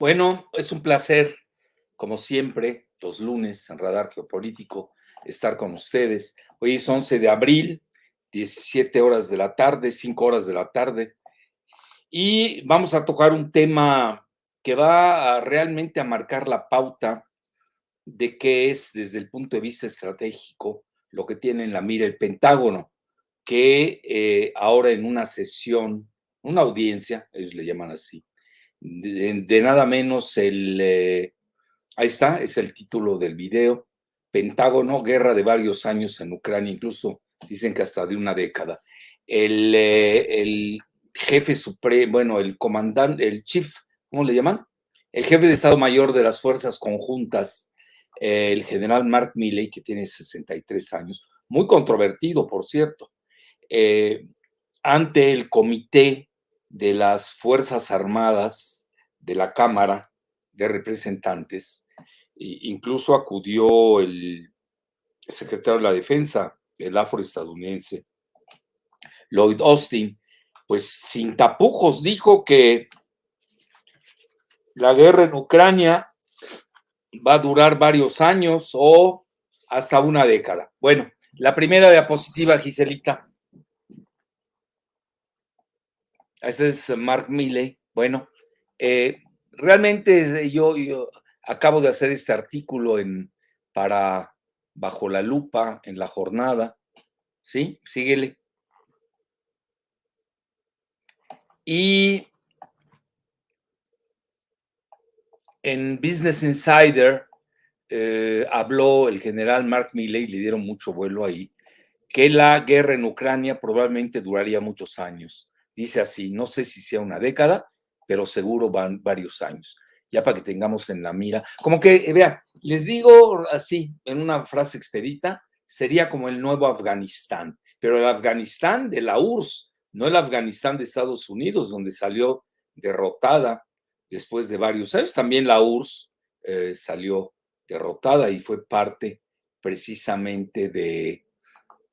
Bueno, es un placer, como siempre, los lunes en Radar Geopolítico, estar con ustedes. Hoy es 11 de abril, 17 horas de la tarde, 5 horas de la tarde, y vamos a tocar un tema que va realmente a marcar la pauta de qué es desde el punto de vista estratégico lo que tiene en la mira el Pentágono, que eh, ahora en una sesión, una audiencia, ellos le llaman así, de, nada menos el, eh, ahí está, es el título del video, Pentágono, guerra de varios años en Ucrania, incluso dicen que hasta de una década. El, eh, el jefe supremo, bueno, el comandante, el chief, ¿cómo le llaman? El jefe de Estado Mayor de las Fuerzas Conjuntas, eh, el general Mark Milley, que tiene 63 años, muy controvertido, por cierto, ante el comité de las Fuerzas Armadas de la Cámara de Representantes. incluso acudió el secretario de la Defensa, el afroestadounidense, Lloyd Austin, pues sin tapujos dijo que la guerra en Ucrania va a durar varios años o hasta una década. Bueno, la primera diapositiva, Giselita. Ese es Mark Milley. Bueno, eh, realmente yo, yo, acabo de hacer este artículo en, para Bajo la Lupa en la jornada. ¿Sí? Síguele. Y en Business Insider eh, habló el general Mark Milley, le dieron mucho vuelo ahí, que la guerra en Ucrania probablemente duraría muchos años dice así, no sé si sea una década, pero seguro van varios años, ya para que tengamos en la mira. Como que, eh, vea, les digo así, en una frase expedita, sería como el nuevo Afganistán, pero el Afganistán de la URSS, no el Afganistán de Estados Unidos, donde salió derrotada después de varios años. También la URSS eh, salió derrotada y fue parte precisamente de,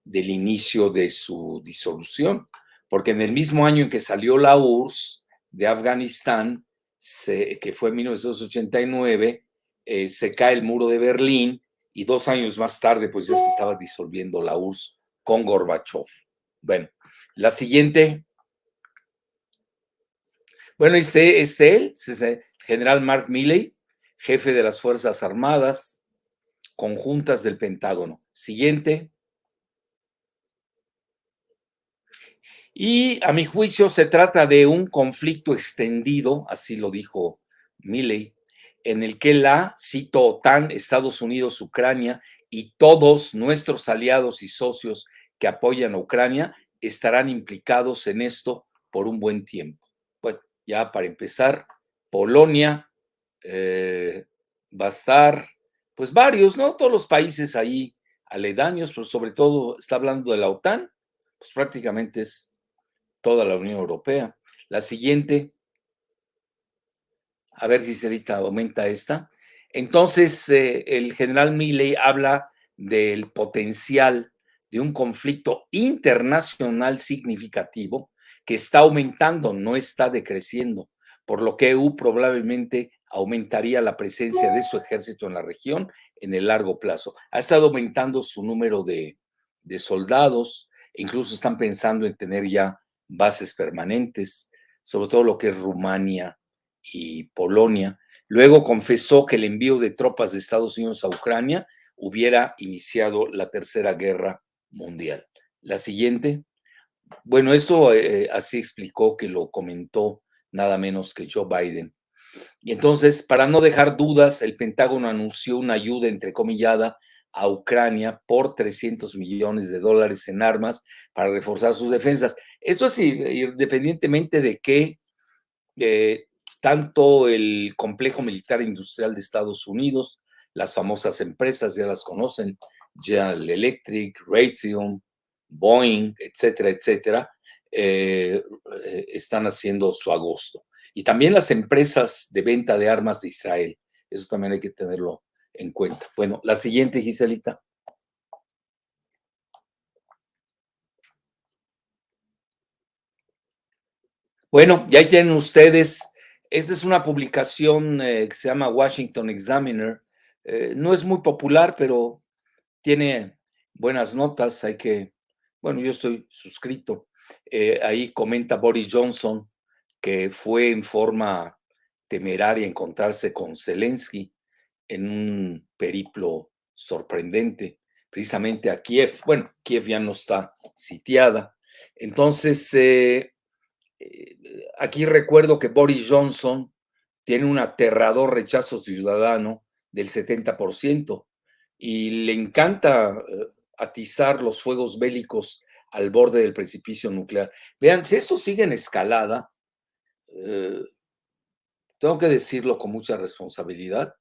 del inicio de su disolución porque en el mismo año en que salió la URSS de Afganistán, que fue en 1989, eh, se cae el muro de Berlín y dos años más tarde, pues ya se estaba disolviendo la URSS con Gorbachev. Bueno, la siguiente. Bueno, este, este él, general Mark Milley, jefe de las Fuerzas Armadas Conjuntas del Pentágono. Siguiente. Y a mi juicio se trata de un conflicto extendido, así lo dijo Milley, en el que la, cito, OTAN, Estados Unidos, Ucrania y todos nuestros aliados y socios que apoyan a Ucrania estarán implicados en esto por un buen tiempo. Bueno, ya para empezar, Polonia eh, va a estar, pues varios, ¿no? Todos los países ahí aledaños, pero sobre todo está hablando de la OTAN, pues prácticamente es toda la Unión Europea. La siguiente, a ver si ahorita aumenta esta. Entonces, eh, el general Milley habla del potencial de un conflicto internacional significativo que está aumentando, no está decreciendo, por lo que EU probablemente aumentaría la presencia de su ejército en la región en el largo plazo. Ha estado aumentando su número de, soldados, incluso están pensando en tener ya bases permanentes, sobre todo lo que es Rumania y Polonia. Luego confesó que el envío de tropas de Estados Unidos a Ucrania hubiera iniciado la Tercera Guerra Mundial. La siguiente. Bueno, esto eh, así explicó que lo comentó nada menos que Joe Biden. Y entonces, para no dejar dudas, el Pentágono anunció una ayuda entrecomillada a Ucrania por 300 millones de dólares en armas para reforzar sus defensas. Esto es independientemente de que eh, tanto el complejo militar industrial de Estados Unidos, las famosas empresas ya las conocen, General Electric, Raytheon, Boeing, etcétera, etcétera, eh, eh, están haciendo su agosto. Y también las empresas de venta de armas de Israel. Eso también hay que tenerlo en cuenta. Bueno, la siguiente, Giselita. Bueno, ya tienen ustedes Esta es una publicación eh, que se llama Washington Examiner. Eh, no es muy popular, pero tiene buenas notas. Hay que, bueno, yo estoy suscrito. Eh, ahí comenta Boris Johnson que fue en forma temeraria encontrarse con Zelensky en un periplo sorprendente, precisamente a Kiev. Bueno, Kiev ya no está sitiada. Entonces, eh, eh, aquí recuerdo que Boris Johnson tiene un aterrador rechazo ciudadano del 70% y le encanta eh, atizar los fuegos bélicos al borde del precipicio nuclear. Vean, si esto sigue en escalada, tengo que decirlo con mucha responsabilidad,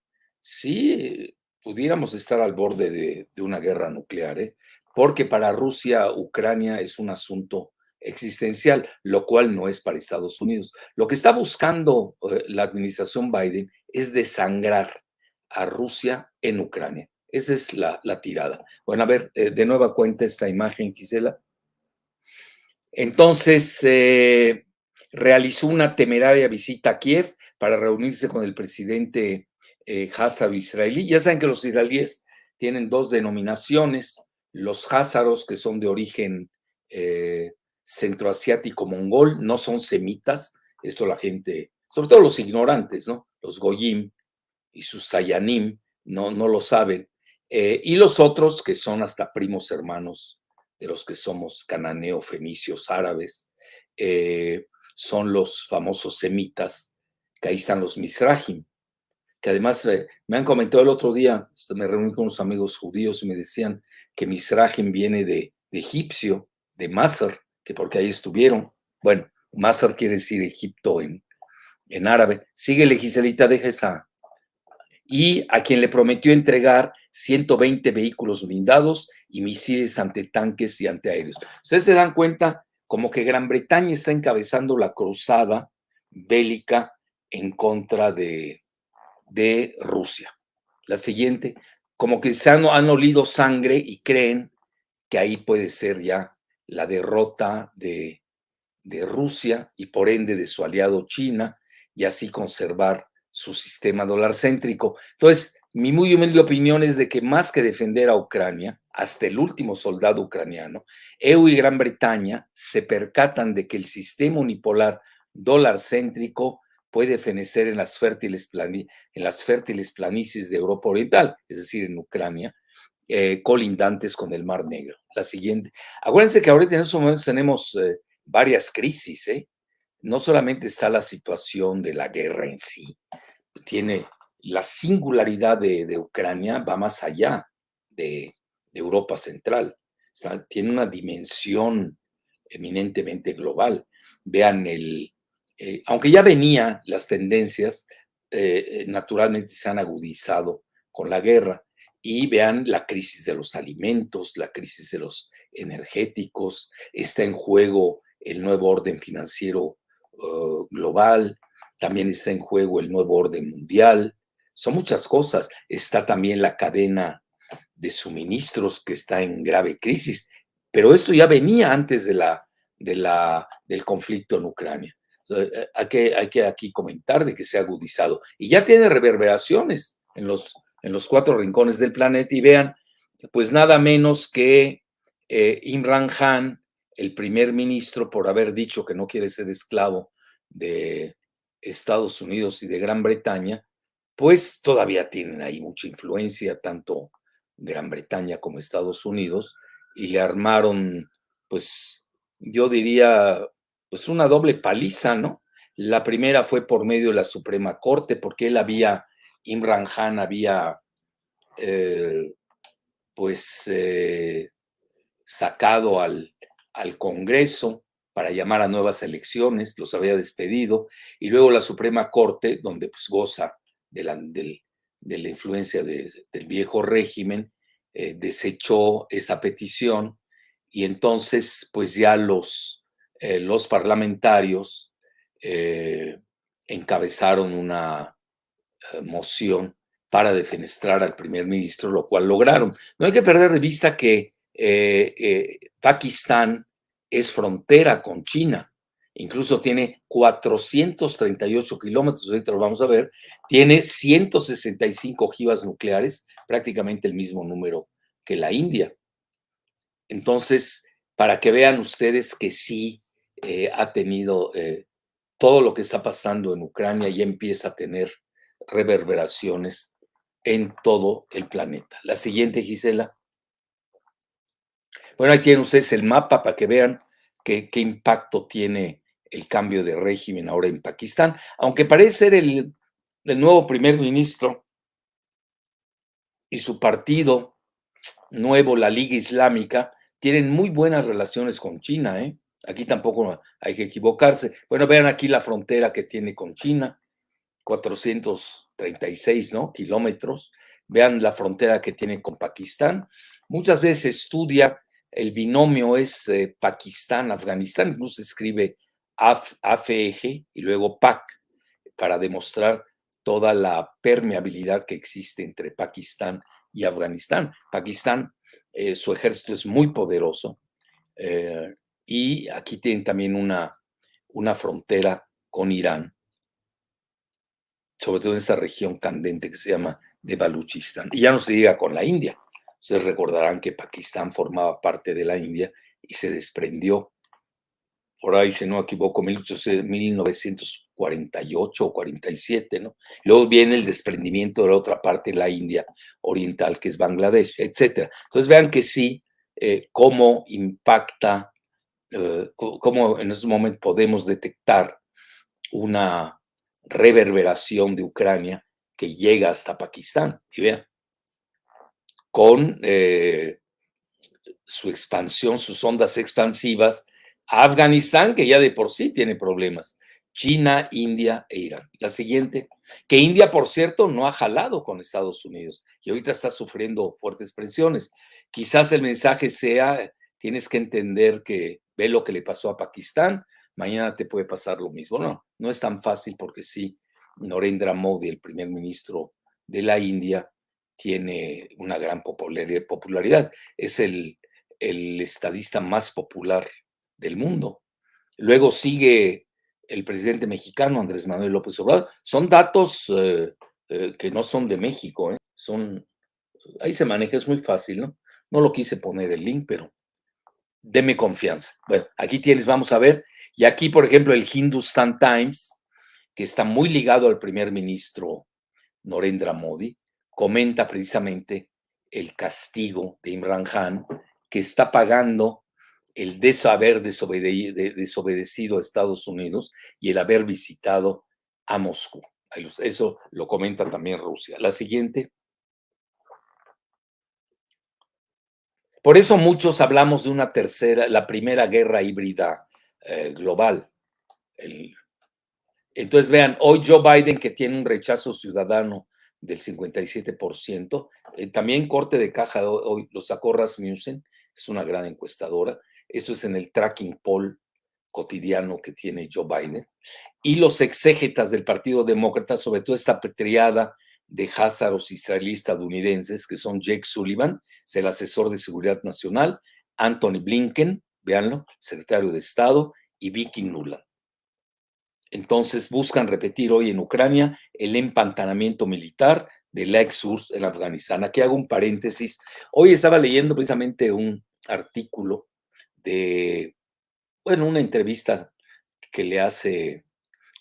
sí pudiéramos estar al borde de, una guerra nuclear, ¿eh? porque para Rusia, Ucrania es un asunto existencial, lo cual no es para Estados Unidos. Lo que está buscando eh, la administración Biden es desangrar a Rusia en Ucrania. Esa es la, tirada. Bueno, a ver, eh, de nueva cuenta esta imagen, Gisela. Entonces, eh, realizó una temeraria visita a Kiev para reunirse con el presidente eh, israelí. Ya saben que los israelíes tienen dos denominaciones, los házaros, que son de origen eh, centroasiático mongol, no son semitas, esto la gente, sobre todo los ignorantes, ¿no? Los goyim y sus sayanim no, no lo saben. Eh, y los otros que son hasta primos hermanos de los que somos cananeo, fenicios, árabes, eh, son los famosos semitas, que ahí están los misrahim, que además eh, me han comentado el otro día, este, me reuní con unos amigos judíos y me decían que Misrahim viene de, egipcio, de Masar, que porque ahí estuvieron. Bueno, Masar quiere decir Egipto en, en árabe. Sigue Giselita, deja esa. Y a quien le prometió entregar 120 vehículos blindados y misiles antitanques y antiaéreos. Ustedes se dan cuenta como que Gran Bretaña está encabezando la cruzada bélica en contra de, de Rusia. La siguiente, como que se han, olido sangre y creen que ahí puede ser ya la derrota de, de Rusia y por ende de su aliado China y así conservar su sistema dólar céntrico. Entonces, mi muy humilde opinión es de que más que defender a Ucrania, hasta el último soldado ucraniano, EU y Gran Bretaña se percatan de que el sistema unipolar dólar céntrico puede fenecer en las fértiles, en las fértiles planicies de Europa Oriental, es decir, en Ucrania, eh, colindantes con el Mar Negro. La siguiente. Acuérdense que ahorita en estos momentos tenemos eh, varias crisis, ¿eh? No solamente está la situación de la guerra en sí, tiene la singularidad de, Ucrania, va más allá de, Europa Central, tiene una dimensión eminentemente global. Vean el, eh, aunque ya venían las tendencias, eh, eh, naturalmente se han agudizado con la guerra. Y vean la crisis de los alimentos, la crisis de los energéticos, está en juego el nuevo orden financiero global, también está en juego el nuevo orden mundial, son muchas cosas. Está también la cadena de suministros que está en grave crisis, pero esto ya venía antes de la, del conflicto en Ucrania. Eh, hay que, hay que aquí comentar de que se ha agudizado. Y ya tiene reverberaciones en los, en los cuatro rincones del planeta y vean, pues nada menos que eh, Imran Khan, el primer ministro, por haber dicho que no quiere ser esclavo de Estados Unidos y de Gran Bretaña, pues todavía tienen ahí mucha influencia, tanto Gran Bretaña como Estados Unidos, y le armaron, pues yo diría, pues una doble paliza, ¿no? La primera fue por medio de la Suprema Corte, porque él había, Imran Khan había, eh, pues, eh, sacado al, al Congreso para llamar a nuevas elecciones, los había despedido, y luego la Suprema Corte, donde pues goza de la, de la influencia del viejo régimen, eh, desechó esa petición y entonces pues ya los, eh, los parlamentarios eh, encabezaron una eh, moción para defenestrar al primer ministro, lo cual lograron. No hay que perder de vista que Pakistán es frontera con China incluso tiene 438 kilómetros, ahorita lo vamos a ver, tiene 165 ojivas nucleares, prácticamente el mismo número que la India. Entonces, para que vean ustedes que sí eh, ha tenido eh, todo lo que está pasando en Ucrania y empieza a tener reverberaciones en todo el planeta. La siguiente, Gisela. Bueno, ahí tienen ustedes el mapa para que vean qué, impacto tiene el cambio de régimen ahora en Pakistán, aunque parece ser el, el nuevo primer ministro y su partido nuevo, la Liga Islámica, tienen muy buenas relaciones con China, ¿eh? Aquí tampoco hay que equivocarse. Bueno, vean aquí la frontera que tiene con China, 436 ¿no? kilómetros. Vean la frontera que tiene con Pakistán. Muchas veces estudia el binomio es eh, Pakistán-Afganistán, incluso se escribe AFEG y luego PAC para demostrar toda la permeabilidad que existe entre Pakistán y Afganistán. Pakistán eh, su ejército es muy poderoso eh, y aquí tienen también una, una frontera con Irán, sobre todo en esta región candente que se llama de Baluchistán. Y ya no se diga con la India. Ustedes recordarán que Pakistán formaba parte de la India y se desprendió por ahí, si no me equivoco, 1948 o 47, ¿no? Luego viene el desprendimiento de la otra parte, la India Oriental, que es Bangladesh, etcétera. Entonces vean que sí, eh, cómo impacta, eh, cómo en ese momento podemos detectar una reverberación de Ucrania que llega hasta Pakistán. Y vean, con eh, su expansión, sus ondas expansivas, Afganistán, que ya de por sí tiene problemas. China, India e Irán. La siguiente, que India, por cierto, no ha jalado con Estados Unidos y ahorita está sufriendo fuertes presiones. Quizás el mensaje sea, tienes que entender que ve lo que le pasó a Pakistán, mañana te puede pasar lo mismo. No, no es tan fácil porque sí, Narendra Modi, el primer ministro de la India, tiene una gran popularidad. Es el, el estadista más popular del mundo. Luego sigue el presidente mexicano Andrés Manuel López Obrador. Son datos eh, eh, que no son de México, ¿eh? son, ahí se maneja, es muy fácil, ¿no? No lo quise poner el link, pero deme confianza. Bueno, aquí tienes, vamos a ver. Y aquí, por ejemplo, el Hindustan Times, que está muy ligado al primer ministro Norendra Modi, comenta precisamente el castigo de Imran Khan, que está pagando el desobedecido a Estados Unidos y el haber visitado a Moscú. Eso lo comenta también Rusia. La siguiente. Por eso muchos hablamos de una tercera, la primera guerra híbrida eh, global. entonces vean, hoy Joe Biden que tiene un rechazo ciudadano del 57%, eh, también corte de caja hoy lo sacó Rasmussen, es una gran encuestadora, eso es en el tracking poll cotidiano que tiene Joe Biden. Y los exégetas del Partido Demócrata, sobre todo esta petriada de házaros israelíes estadounidenses, que son Jake Sullivan, es el asesor de seguridad nacional, Anthony Blinken, véanlo, secretario de Estado, y Vicky Nuland. Entonces buscan repetir hoy en Ucrania el empantanamiento militar de la ex-URSS en Afganistán. Aquí hago un paréntesis. Hoy estaba leyendo precisamente un artículo de, bueno, una entrevista que le hace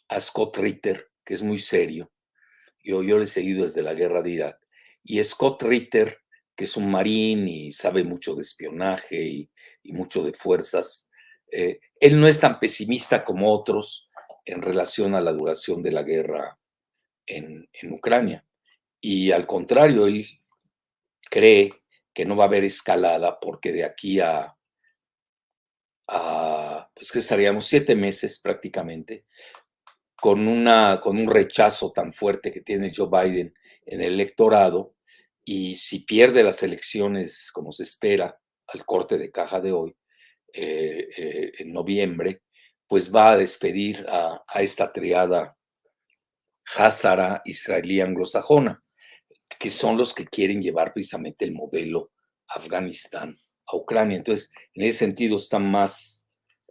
a Scott Ritter, que es muy serio. Yo, yo le he seguido desde la guerra de Irak. Y Scott Ritter, que es un marín y sabe mucho de espionaje y, mucho de fuerzas, eh, él no es tan pesimista como otros en relación a la duración de la guerra en, en Ucrania. Y al contrario, él cree que no va a haber escalada porque de aquí a, pues que estaríamos siete meses prácticamente con, una, con un rechazo tan fuerte que tiene Joe Biden en el electorado y si pierde las elecciones como se espera al corte de caja de hoy, eh, eh, en noviembre, pues va a despedir a, esta triada Hazara israelí anglosajona, que son los que quieren llevar precisamente el modelo Afganistán a Ucrania. Entonces, en ese sentido están más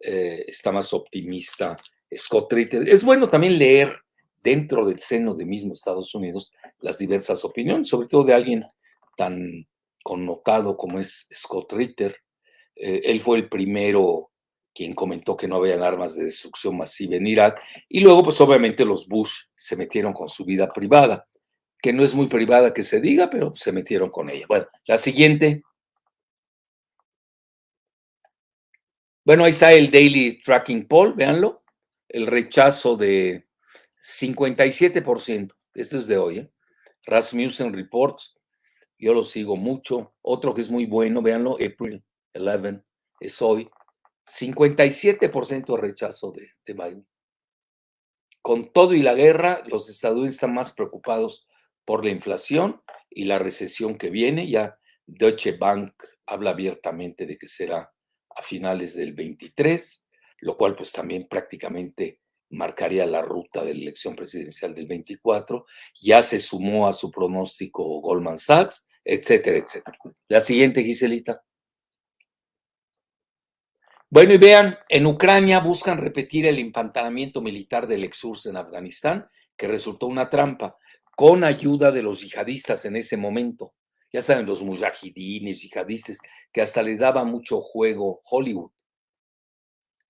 eh, está más optimista Scott Ritter. Es bueno también leer dentro del seno de mismo Estados Unidos las diversas opiniones, sobre todo de alguien tan connotado como es Scott Ritter. Eh, él fue el primero quien comentó que no habían armas de destrucción masiva en Irak, y luego pues obviamente los Bush se metieron con su vida privada, que no es muy privada que se diga, pero se metieron con ella. Bueno, la siguiente. Bueno, ahí está el Daily Tracking Poll, véanlo, el rechazo de 57%, esto es de hoy, ¿eh? Rasmussen Reports, yo lo sigo mucho, otro que es muy bueno, véanlo, April 11, es hoy, 57% de rechazo de, de, Biden. Con todo y la guerra, los estadounidenses están más preocupados por la inflación y la recesión que viene. Ya Deutsche Bank habla abiertamente de que será a finales del 23, lo cual pues también prácticamente marcaría la ruta de la elección presidencial del 24. Ya se sumó a su pronóstico Goldman Sachs, etcétera, etcétera. La siguiente, Giselita. Bueno, y vean, en Ucrania buscan repetir el empantanamiento militar del Exurs en Afganistán, que resultó una trampa, con ayuda de los yihadistas en ese momento. Ya saben, los mujahidines, yihadistas, que hasta le daba mucho juego Hollywood.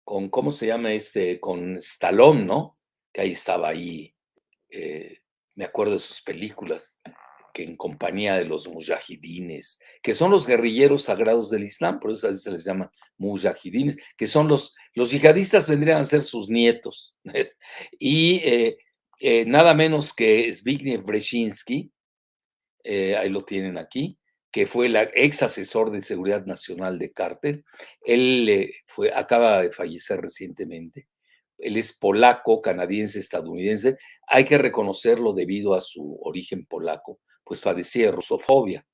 Con, ¿cómo se llama este? Con Stallone, ¿no? Que ahí estaba ahí, eh, me acuerdo de sus películas, que en compañía de los mujahidines, que son los guerrilleros sagrados del Islam, por eso así se les llama mujahidines, que son los, los yihadistas vendrían a ser sus nietos. y eh, eh, nada menos que Zbigniew Brzezinski, eh, ahí lo tienen aquí, que fue el ex asesor de seguridad nacional de Carter. Él fue, acaba de fallecer recientemente. Él es polaco, canadiense, estadounidense. Hay que reconocerlo debido a su origen polaco pues padecía rusofobia.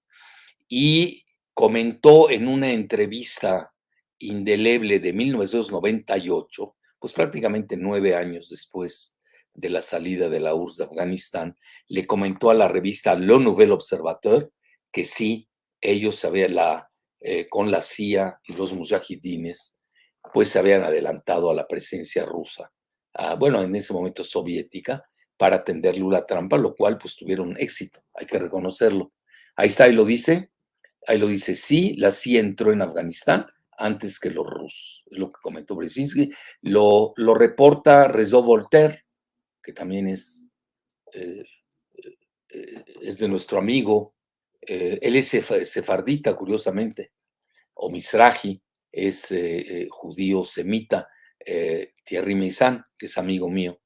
Y comentó en una entrevista indeleble de 1998, pues prácticamente nueve años después de la salida de la URSS de Afganistán, le comentó a la revista Le Nouvel Observateur que sí, ellos habían la, eh, con la CIA y los mujahidines, pues se habían adelantado a la presencia rusa, bueno, en ese momento soviética, para tenderle la trampa, lo cual pues tuvieron éxito, hay que reconocerlo. Ahí está, ahí lo dice, ahí lo dice, sí, la CIA entró en Afganistán antes que los rusos, es lo que comentó Brzezinski, lo, lo reporta Rezo Voltaire, que también es, eh, eh, es de nuestro amigo, eh, él es sefardita, curiosamente, o Misraji, es judío semita, Thierry Meissan, que es amigo mío,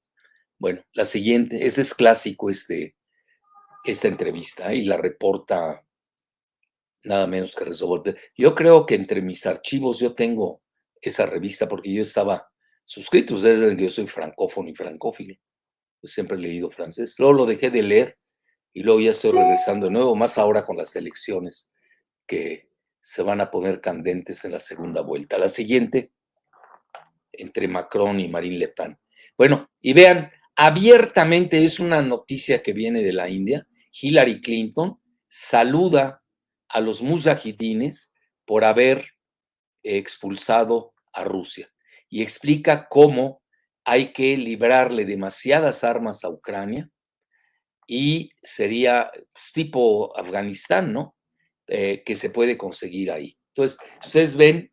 bueno, la siguiente, ese es clásico este, esta entrevista y la reporta nada menos que Resolver. Yo creo que entre mis archivos yo tengo esa revista porque yo estaba suscrito, desde que yo soy francófono y francófilo. Yo siempre he leído francés. Luego lo dejé de leer y luego ya estoy regresando de nuevo, más ahora con las elecciones que se van a poner candentes en la segunda vuelta. La siguiente, entre Macron y Marine Le Pen. Bueno, y vean, abiertamente es una noticia que viene de la India. Hillary Clinton saluda a los mujahidines por haber expulsado a Rusia y explica cómo hay que librarle demasiadas armas a Ucrania y sería pues, tipo Afganistán, ¿no? Eh, que se puede conseguir ahí. Entonces, ustedes ven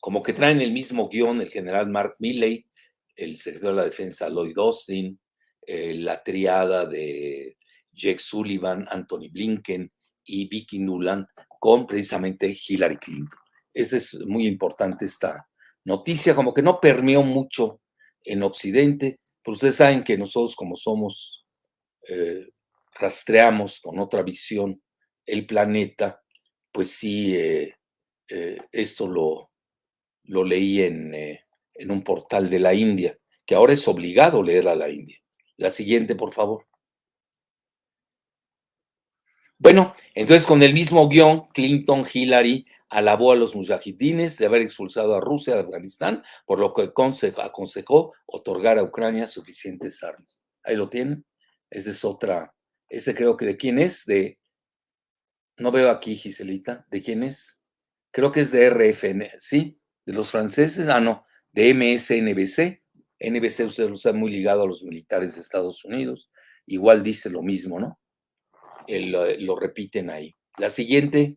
como que traen el mismo guion el general Mark Milley, el secretario de la Defensa Lloyd Austin, eh, la triada de Jake Sullivan, Anthony Blinken y Vicky Nuland con precisamente Hillary Clinton. Esa es muy importante esta noticia, como que no permeó mucho en Occidente, pero ustedes saben que nosotros como somos, eh, rastreamos con otra visión el planeta, pues sí, eh, esto lo, lo leí en en un portal de la India, que ahora es obligado leer a la India. La siguiente, por favor. Bueno, entonces con el mismo guion, Clinton Hillary alabó a los mujahidines de haber expulsado a Rusia de Afganistán, por lo que aconsejó otorgar a Ucrania suficientes armas. Ahí lo tienen. Esa es otra. Ese creo que de quién es, de. No veo aquí, Giselita. ¿De quién es? Creo que es de RFN, ¿sí? de los franceses, ah, no, de MSNBC. NBC usted lo sabe muy ligado a los militares de Estados Unidos. Igual dice lo mismo, ¿no? Lo repiten ahí. La siguiente.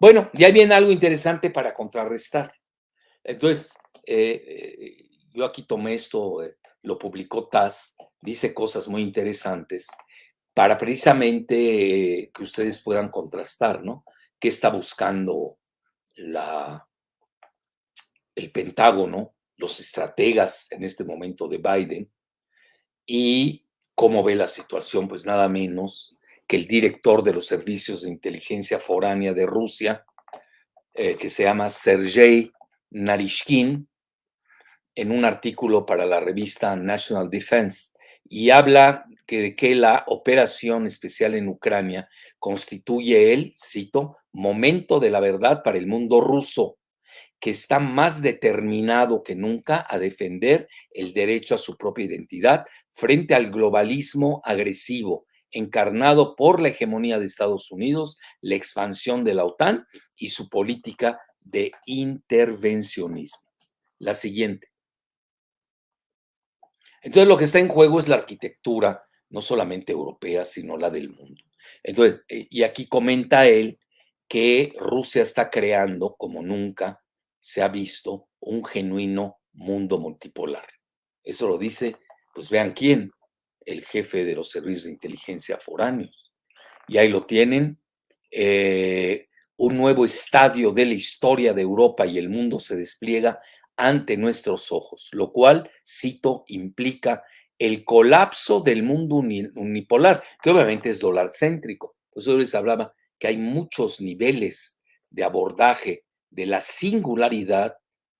Bueno, ya viene algo interesante para contrarrestar. Entonces, eh, eh, yo aquí tomé esto, eh, lo publicó TAS, dice cosas muy interesantes para precisamente que ustedes puedan contrastar, ¿no? ¿Qué está buscando la, el Pentágono, los estrategas en este momento de Biden y cómo ve la situación? Pues nada menos que el director de los servicios de inteligencia foránea de Rusia, que se llama Sergei Narishkin en un artículo para la revista National Defense y habla que de que la operación especial en Ucrania constituye el, cito, momento de la verdad para el mundo ruso, que está más determinado que nunca a defender el derecho a su propia identidad frente al globalismo agresivo encarnado por la hegemonía de Estados Unidos, la expansión de la OTAN y su política de intervencionismo. La siguiente. Entonces, lo que está en juego es la arquitectura, no solamente europea, sino la del mundo. Entonces, eh, y aquí comenta él que Rusia está creando, como nunca se ha visto, un genuino mundo multipolar. Eso lo dice, pues vean quién, el jefe de los servicios de inteligencia foráneos. Y ahí lo tienen, eh, un nuevo estadio de la historia de Europa y el mundo se despliega ante nuestros ojos, lo cual, cito, implica el colapso del mundo unipolar, que obviamente es dólar céntrico. Por eso les hablaba que hay muchos niveles de abordaje de la singularidad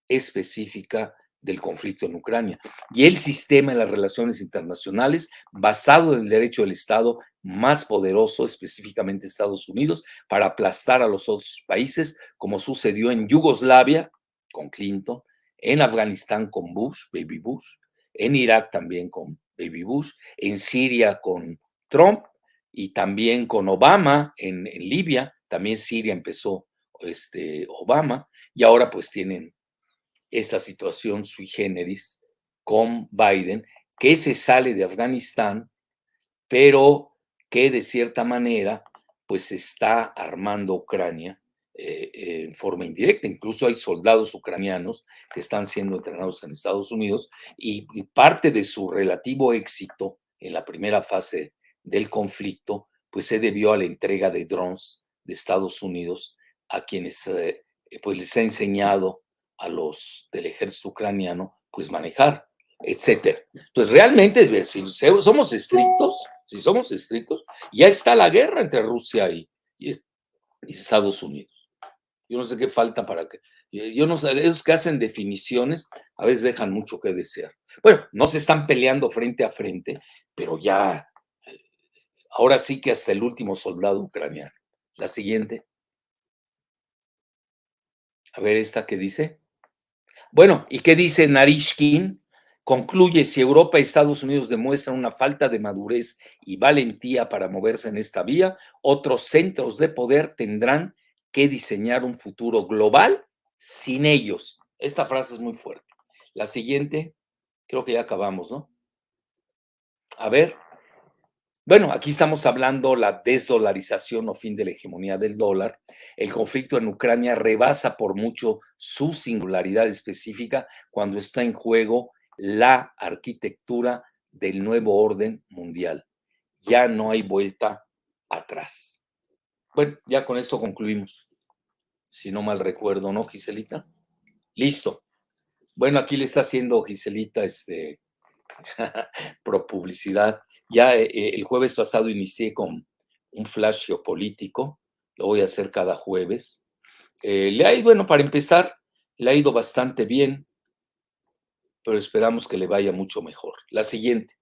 específica del conflicto en Ucrania. Y el sistema de las relaciones internacionales, basado en el derecho del Estado más poderoso, específicamente Estados Unidos, para aplastar a los otros países, como sucedió en Yugoslavia con Clinton, en Afganistán con Bush, Baby Bush, en Irak también con Baby Bush, en Siria con Trump y también con Obama en, en Libia, también Siria empezó este, Obama, y ahora pues tienen esta situación sui generis con Biden, que se sale de Afganistán, pero que de cierta manera pues está armando Ucrania eh, en forma indirecta. Incluso hay soldados ucranianos que están siendo entrenados en Estados Unidos y, parte de su relativo éxito en la primera fase del conflicto pues se debió a la entrega de drones de Estados Unidos a quienes eh, pues les ha enseñado a los del ejército ucraniano, pues manejar, etcétera. Entonces, realmente, es ver, si somos estrictos, si somos estrictos, ya está la guerra entre Rusia y, Estados Unidos. Yo no sé qué falta para que. Yo no sé, esos que hacen definiciones a veces dejan mucho que desear. Bueno, no se están peleando frente a frente, pero ya, eh, ahora sí que hasta el último soldado ucraniano. La siguiente. A ver, esta que dice. Bueno, ¿y qué dice Narishkin? Concluye, si Europa y Estados Unidos demuestran una falta de madurez y valentía para moverse en esta vía, otros centros de poder tendrán que diseñar un futuro global sin ellos. Esta frase es muy fuerte. La siguiente, creo que ya acabamos, ¿no? A ver, bueno, aquí estamos hablando la desdolarización o fin de la hegemonía del dólar. El conflicto en Ucrania rebasa por mucho su singularidad específica cuando está en juego la arquitectura del nuevo orden mundial. Ya no hay vuelta atrás. Bueno, ya con esto concluimos. Si no mal recuerdo, ¿no, Giselita? Listo. Bueno, aquí le está haciendo Giselita este pro publicidad ya eh, eh, el jueves pasado inicié con un flash geopolítico, lo voy a hacer cada jueves. Eh, le ha bueno, para empezar, le ha ido bastante bien, pero esperamos que le vaya mucho mejor. La siguiente,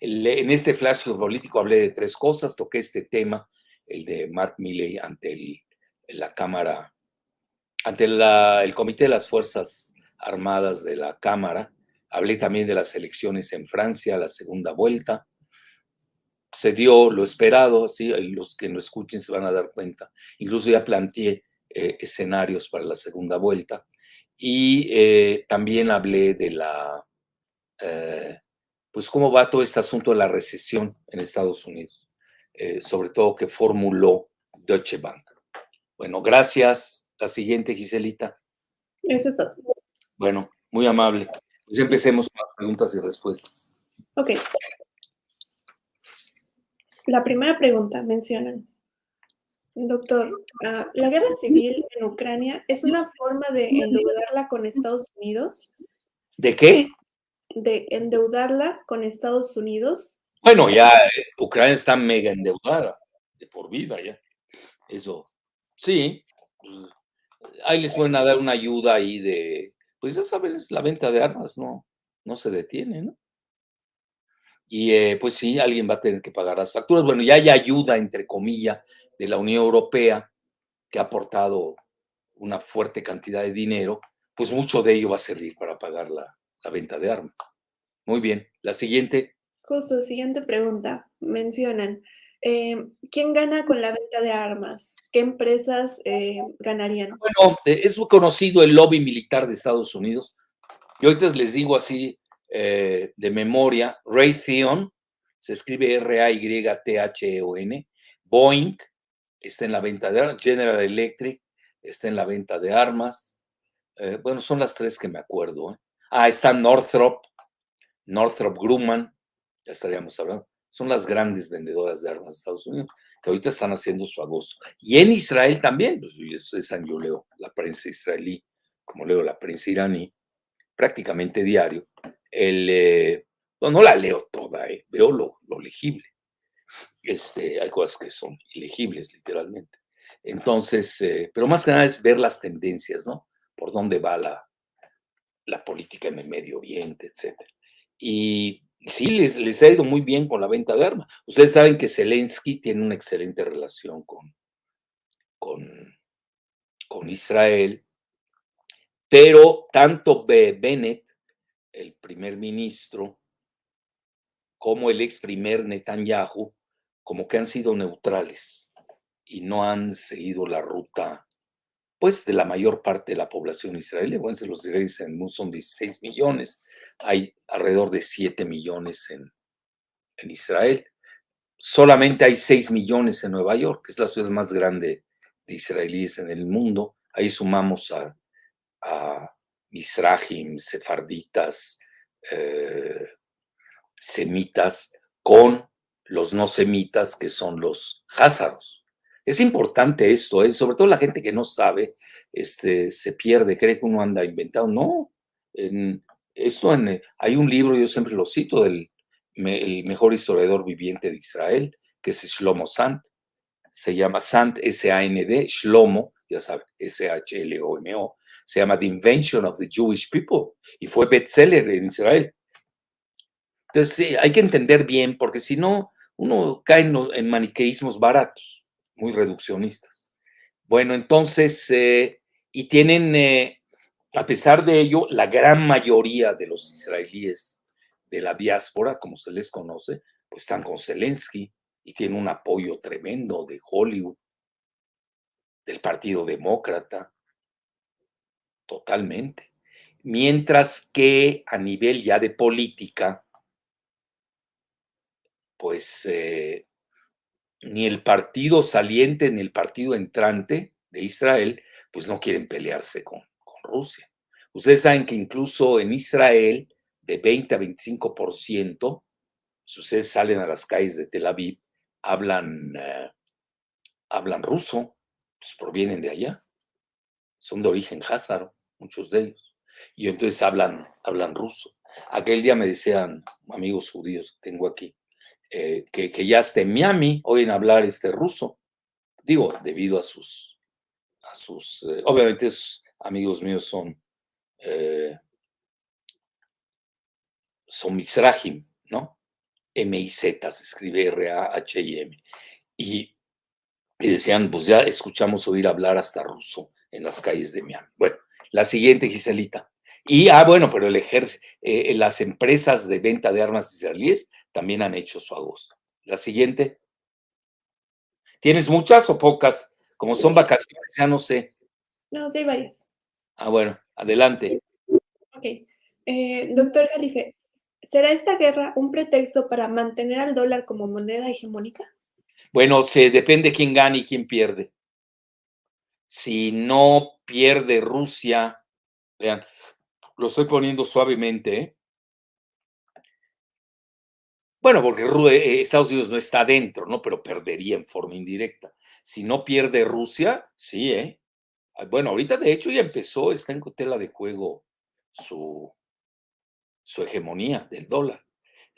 en este flash geopolítico hablé de tres cosas, toqué este tema, el de Mark Milley ante la Cámara, ante el Comité de las Fuerzas Armadas de la Cámara, hablé también de las elecciones en Francia, la segunda vuelta, se dio lo esperado, ¿sí? los que no escuchen se van a dar cuenta. Incluso ya planteé escenarios para la segunda vuelta. Y también hablé de la, pues cómo va todo este asunto de la recesión en Estados Unidos, sobre todo que formuló Deutsche Bank. Bueno, gracias. La siguiente, Giselita. Eso es todo. Bueno, muy amable. Pues empecemos con las preguntas y respuestas. Ok. La primera pregunta mencionan. Doctor, ah, ¿la guerra civil en Ucrania es una forma de endeudarla con Estados Unidos? ¿De qué? De endeudarla con Estados Unidos. Bueno, ya eh, Ucrania está mega endeudada de por vida ya. Eso, sí. Pues, ahí les pueden dar una ayuda ahí de, pues ya sabes, la venta de armas no, no se detiene, ¿no? Y eh, pues sí, alguien va a tener que pagar las facturas. Bueno, ya hay ayuda, entre comillas, de la Unión Europea, que ha aportado una fuerte cantidad de dinero, pues mucho de ello va a servir para pagar la, la venta de armas. Muy bien, la siguiente. Justo, siguiente pregunta. Mencionan, eh, ¿quién gana con la venta de armas? ¿Qué empresas eh, ganarían? Bueno, eh, es muy conocido el lobby militar de Estados Unidos. Y ahorita les digo así de memoria, Raytheon, se escribe R-A-Y-T-H-E-O-N, Boeing está en la venta de armas, General Electric está en la venta de armas. bueno, son las tres que me acuerdo. Ah, está Northrop, Northrop Grumman, ya estaríamos hablando son las grandes vendedoras de armas de Estados Unidos, que ahorita están haciendo su agosto. Y en Israel también, pues ustedes yo leo la prensa israelí, como leo la prensa iraní, prácticamente diario. Eh, no, la leo toda, eh, veo lo, lo, legible. Este, hay cosas que son ilegibles, literalmente. Entonces, eh, pero más que nada es ver las tendencias, ¿no? Por dónde va la, la política en el Medio Oriente, etc. Y sí, les, les, ha ido muy bien con la venta de armas. Ustedes saben que Zelensky tiene una excelente relación con, con, con Israel, pero tanto Bennett, el primer ministro, como el ex primer Netanyahu, como que han sido neutrales y no han seguido la ruta pues de la mayor parte de la población israelí. Bueno, se los diré, son 16 millones, hay alrededor de 7 millones en, en Israel. Solamente hay 6 millones en Nueva York, que es la ciudad más grande de israelíes en el mundo. Ahí sumamos a, a Misrahim, sefarditas, eh, semitas, con los no semitas, que son los házaros. Es importante esto, ¿eh? sobre todo la gente que no sabe, este, se pierde, cree que uno anda inventado. No, en, esto en, hay un libro, yo siempre lo cito, del el mejor historiador viviente de Israel, que es Shlomo Sant. Se llama Sant, S-A-N-D, Shlomo, ya saben, S-H-L-O-M-O. Se llama The Invention of the Jewish People y fue bestseller en Israel. Entonces, sí, hay que entender bien, porque si no, uno cae en maniqueísmos baratos muy reduccionistas. Bueno, entonces, eh, y tienen, eh, a pesar de ello, la gran mayoría de los israelíes de la diáspora, como se les conoce, pues están con Zelensky y tienen un apoyo tremendo de Hollywood, del Partido Demócrata, totalmente. Mientras que a nivel ya de política, pues eh, ni el partido saliente ni el partido entrante de Israel, pues no quieren pelearse con, Rusia. Ustedes saben que incluso en Israel, de 20 a 25%, si ustedes salen a las calles de Tel Aviv, hablan, eh, hablan ruso, pues provienen de allá. Son de origen házaro, muchos de ellos. Y entonces hablan, hablan ruso. Aquel día me decían amigos judíos que tengo aquí, eh, que, ya está en Miami, oyen hablar este ruso. Digo, debido a sus, a sus, eh, obviamente amigos míos son, eh, son Misrahim, ¿no? M-I-Z, se escribe R-A-H-I-M. Y, y decían, pues ya escuchamos oír hablar hasta ruso en las calles de Miami. Bueno, la siguiente, Giselita. Y, ah, bueno, pero el ejército, las empresas de venta de armas israelíes también han hecho su agosto. La siguiente. ¿Tienes muchas o pocas? Como son vacaciones, ya no sé. No, sí hay varias. Ah, bueno, adelante. Ok. Eh, doctor Galife, ¿será esta guerra un pretexto para mantener al dólar como moneda hegemónica? Bueno, se depende quién gana y quién pierde. Si no pierde Rusia, vean, lo estoy poniendo suavemente. ¿eh? Bueno, porque eh, Estados Unidos no está dentro, ¿no? Pero perdería en forma indirecta. Si no pierde Rusia, sí, ¿eh? Ah, bueno, ahorita de hecho ya empezó, está en tela de juego su, su hegemonía del dólar.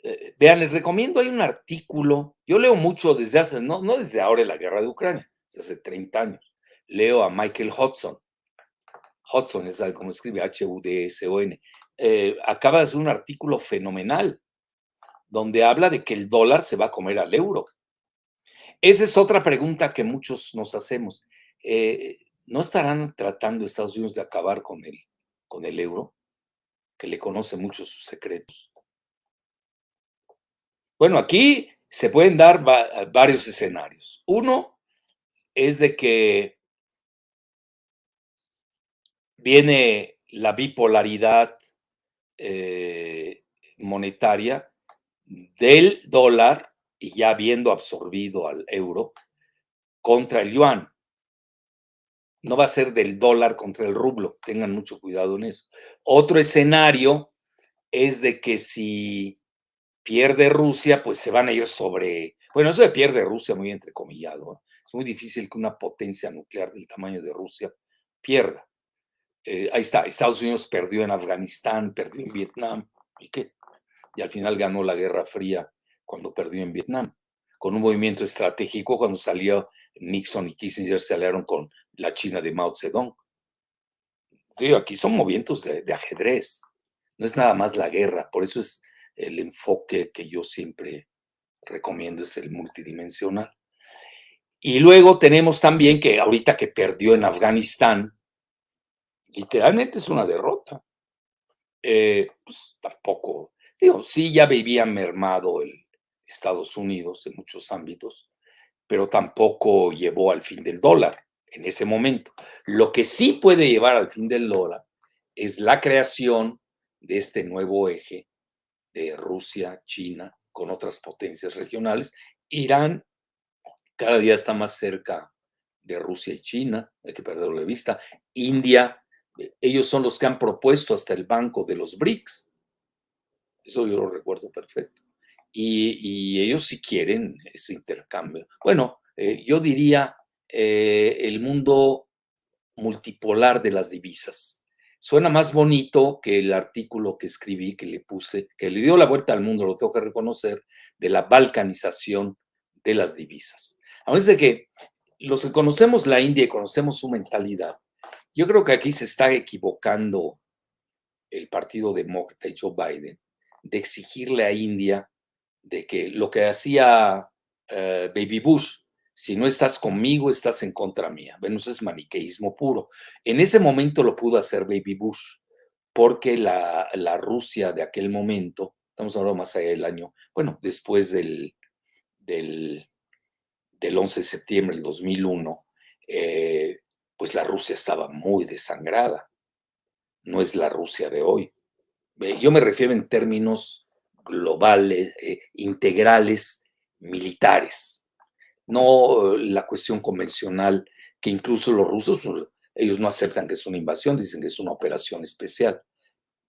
Eh, vean, les recomiendo, hay un artículo, yo leo mucho desde hace, no, no desde ahora la guerra de Ucrania, desde hace 30 años, leo a Michael Hudson. Hudson es como escribe H-U-D-S-O-N. Eh, acaba de hacer un artículo fenomenal donde habla de que el dólar se va a comer al euro. Esa es otra pregunta que muchos nos hacemos. Eh, ¿No estarán tratando Estados Unidos de acabar con el, con el euro? Que le conoce mucho sus secretos. Bueno, aquí se pueden dar varios escenarios. Uno es de que viene la bipolaridad eh, monetaria del dólar y ya habiendo absorbido al euro contra el yuan. No va a ser del dólar contra el rublo, tengan mucho cuidado en eso. Otro escenario es de que si pierde Rusia, pues se van a ir sobre, bueno, eso de pierde Rusia muy entrecomillado. Es muy difícil que una potencia nuclear del tamaño de Rusia pierda. Eh, ahí está, Estados Unidos perdió en Afganistán, perdió en Vietnam, ¿y qué? Y al final ganó la Guerra Fría cuando perdió en Vietnam, con un movimiento estratégico cuando salió Nixon y Kissinger se aliaron con la China de Mao Zedong. Sí, aquí son movimientos de, de ajedrez, no es nada más la guerra, por eso es el enfoque que yo siempre recomiendo, es el multidimensional. Y luego tenemos también que ahorita que perdió en Afganistán, literalmente es una derrota. Eh, pues tampoco, digo, sí ya vivía mermado el Estados Unidos en muchos ámbitos, pero tampoco llevó al fin del dólar en ese momento. Lo que sí puede llevar al fin del dólar es la creación de este nuevo eje de Rusia, China, con otras potencias regionales. Irán cada día está más cerca de Rusia y China, hay que perderlo de vista. India, eh, ellos son los que han propuesto hasta el banco de los BRICS. Eso yo lo recuerdo perfecto. Y, ellos sí quieren ese intercambio. Bueno, eh, yo diría eh, el mundo multipolar de las divisas. Suena más bonito que el artículo que escribí, que le puse, que le dio la vuelta al mundo, lo tengo que reconocer, de la balcanización de las divisas. A veces que los que conocemos la India y conocemos su mentalidad, yo creo que aquí se está equivocando el Partido Demócrata y Joe Biden de exigirle a India de que lo que hacía eh, Baby Bush, si no estás conmigo, estás en contra mía. Bueno, eso es maniqueísmo puro. En ese momento lo pudo hacer Baby Bush, porque la, Rusia de aquel momento, estamos hablando más allá del año, bueno, después del, del, 11 de septiembre del 2001, eh, pues la Rusia estaba muy desangrada. No es la Rusia de hoy. Yo me refiero en términos globales, eh, integrales, militares no la cuestión convencional que incluso los rusos, ellos no aceptan que es una invasión, dicen que es una operación especial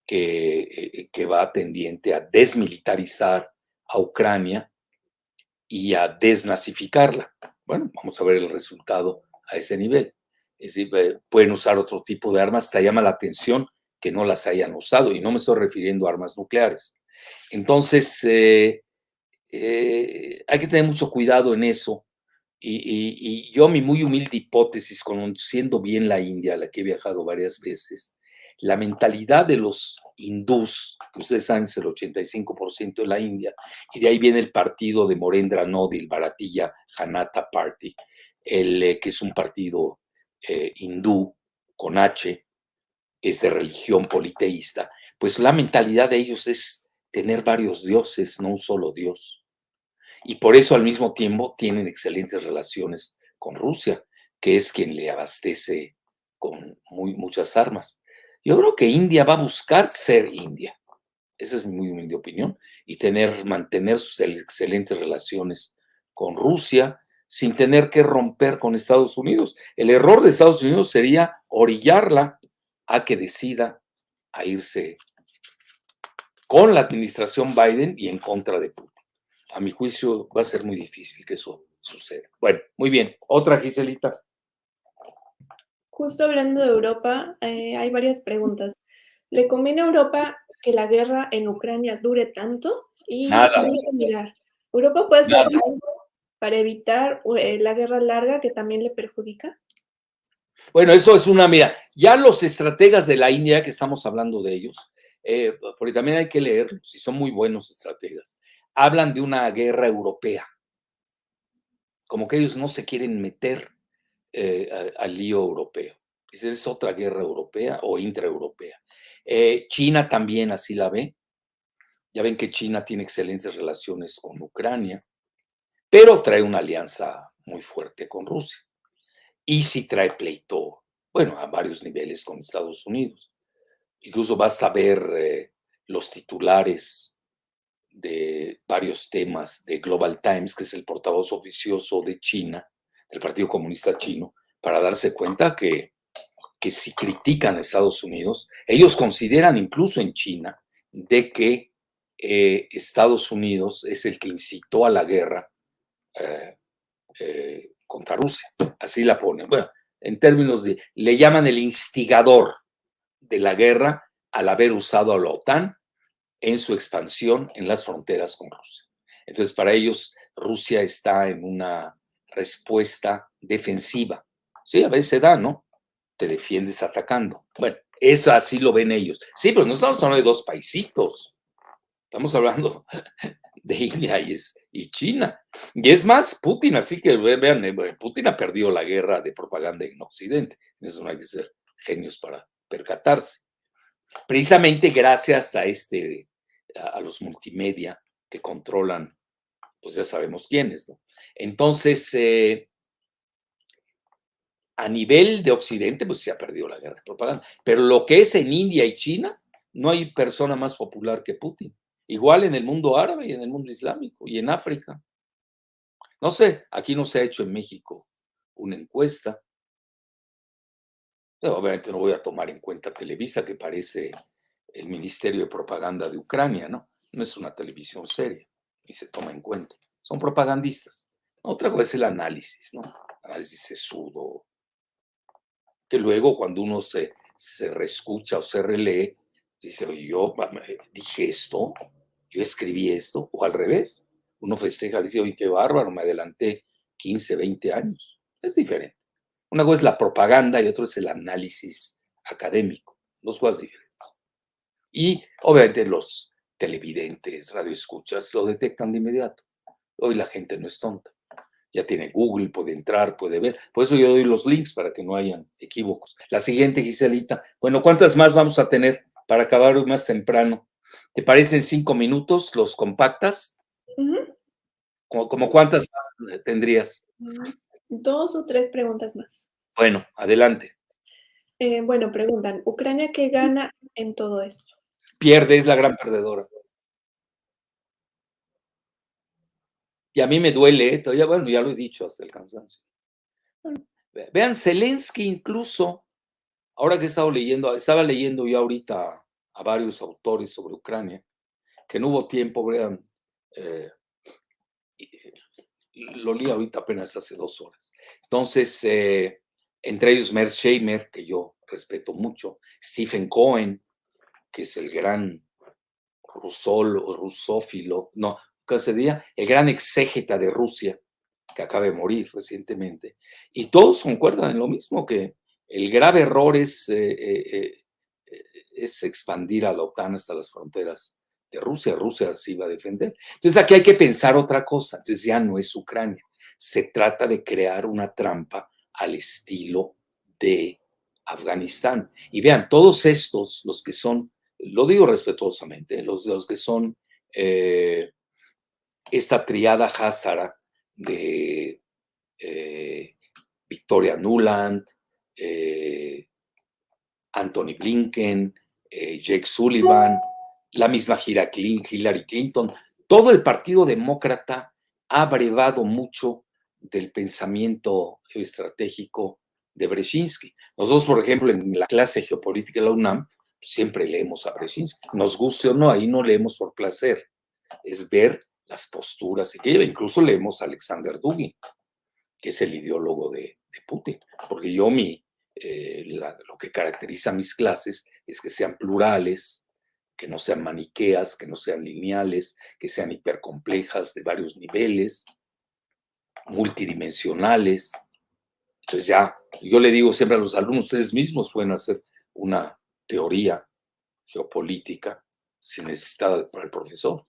que, eh, que va tendiente a desmilitarizar a Ucrania y a desnazificarla. Bueno, vamos a ver el resultado a ese nivel. Es decir, eh, pueden usar otro tipo de armas, te llama la atención que no las hayan usado, y no me estoy refiriendo a armas nucleares. Entonces, eh, hay que tener mucho cuidado en eso, y, yo, mi muy humilde hipótesis, conociendo bien la India, a la que he viajado varias veces, la mentalidad de los hindús, que ustedes saben es el 85% de la India, y de ahí viene el partido de Morendra Modi, el Bharatiya Janata Party, el, eh, que es un partido eh, hindú con H, es de religión politeísta, pues la mentalidad de ellos es tener varios dioses, no un solo dios y por eso al mismo tiempo tienen excelentes relaciones con Rusia, que es quien le abastece con muy, muchas armas. Yo creo que India va a buscar ser India. Esa es mi humilde opinión. Y tener, mantener sus excelentes relaciones con Rusia sin tener que romper con Estados Unidos. El error de Estados Unidos sería orillarla a que decida a irse con la administración Biden y en contra de Putin. A mi juicio va a ser muy difícil que eso suceda. Bueno, muy bien. Otra, Giselita. Justo hablando de Europa, eh, hay varias preguntas. ¿Le conviene a Europa que la guerra en Ucrania dure tanto? Y Nada. Similar. ¿Europa puede hacer algo para evitar eh, la guerra larga que también le perjudica? Bueno, eso es una, mira, ya los estrategas de la India, que estamos hablando de ellos, eh, porque también hay que leer, si son muy buenos estrategas, hablan de una guerra europea, como que ellos no se quieren meter eh, al lío europeo. Esa es otra guerra europea o intraeuropea. Eh, China también así la ve. Ya ven que China tiene excelentes relaciones con Ucrania, pero trae una alianza muy fuerte con Rusia. Y si trae pleito, bueno, a varios niveles con Estados Unidos. Incluso basta ver eh, los titulares de varios temas de Global Times, que es el portavoz oficioso de China, del Partido Comunista Chino, para darse cuenta que, que si critican a Estados Unidos, ellos consideran incluso en China de que eh, Estados Unidos es el que incitó a la guerra eh, contra Rusia. Así la ponen. Bueno, en términos de, le llaman el instigador de la guerra al haber usado a la OTAN en su expansión en las fronteras con Rusia. Entonces, para ellos, Rusia está en una respuesta defensiva. Sí, a veces se da, ¿no? Te defiendes atacando. Bueno, eso así lo ven ellos. Sí, pero no estamos hablando de dos paisitos. Estamos hablando de India y, China. Y es más, Putin, así que vean, eh, Putin ha perdido la guerra de propaganda en Occidente. Eso no hay que ser genios para percatarse. Precisamente gracias a este, a los multimedia que controlan, pues ya sabemos quiénes, ¿no? Entonces, eh, a nivel de Occidente, pues se ha perdido la guerra de propaganda. Pero lo que es en India y China, no hay persona más popular que Putin. Igual en el mundo árabe y en el mundo islámico y en África. No sé, aquí no se ha hecho en México una encuesta, Obviamente no voy a tomar en cuenta Televisa, que parece el Ministerio de Propaganda de Ucrania, ¿no? No es una televisión seria, y se toma en cuenta. Son propagandistas. Otra cosa es el análisis, ¿no? Análisis sesudo, que luego cuando uno se, se reescucha o se relee, dice, yo dije esto, yo escribí esto, o al revés, uno festeja, dice, oye, qué bárbaro, me adelanté 15, 20 años. Es diferente. Una cosa es la propaganda y otro es el análisis académico, dos cosas diferentes. Y obviamente los televidentes, radioescuchas, lo detectan de inmediato. Hoy la gente no es tonta. Ya tiene Google, puede entrar, puede ver. Por eso yo doy los links para que no hayan equívocos. La siguiente, Giselita. Bueno, ¿cuántas más vamos a tener para acabar más temprano? ¿Te parecen cinco minutos? ¿Los compactas? ¿Como, cuántas más tendrías? Dos o tres preguntas más. Bueno, adelante. Eh, bueno, preguntan, ¿Ucrania qué gana en todo esto? Pierde, es la gran perdedora. Y a mí me duele, ¿eh? todavía, bueno, ya lo he dicho hasta el cansancio. vean, Zelensky incluso, ahora que he estado leyendo, estaba leyendo yo ahorita a varios autores sobre Ucrania, que no hubo tiempo, vean, eh, lo leí ahorita apenas hace dos horas. Entonces, eh, entre ellos Mer Shamer, que yo respeto mucho, Stephen Cohen, que es el gran rusol o rusófilo, no, ¿qué se diría? El gran exégeta de Rusia, que acaba de morir recientemente. Y todos concuerdan en lo mismo, que el grave error es, eh, eh, es expandir a la OTAN hasta las fronteras de Rusia. Rusia se iba a defender. Entonces aquí hay que pensar otra cosa. Entonces ya no es Ucrania. Se trata de crear una trampa al estilo de Afganistán. Y vean, todos estos, los que son, lo digo respetuosamente, los, los que son eh, esta triada Hazara de eh, Victoria Nuland, eh, Anthony Blinken, Jake Sullivan, la misma Hillary Clinton, todo el Partido Demócrata ha brevado mucho del pensamiento geoestratégico de Brzezinski. Nosotros, por ejemplo, en la clase geopolítica de la UNAM, siempre leemos a Brzezinski. Nos guste o no, ahí no leemos por placer. Es ver las posturas que lleva. Incluso leemos a Alexander Dugin, que es el ideólogo de, Putin. Porque yo, mi, eh, lo que caracteriza a mis clases es que sean plurales, que no sean maniqueas, que no sean lineales, que sean hipercomplejas de varios niveles, multidimensionales. Entonces ya, yo le digo siempre a los alumnos, ustedes mismos pueden hacer una teoría geopolítica sin necesidad para el profesor.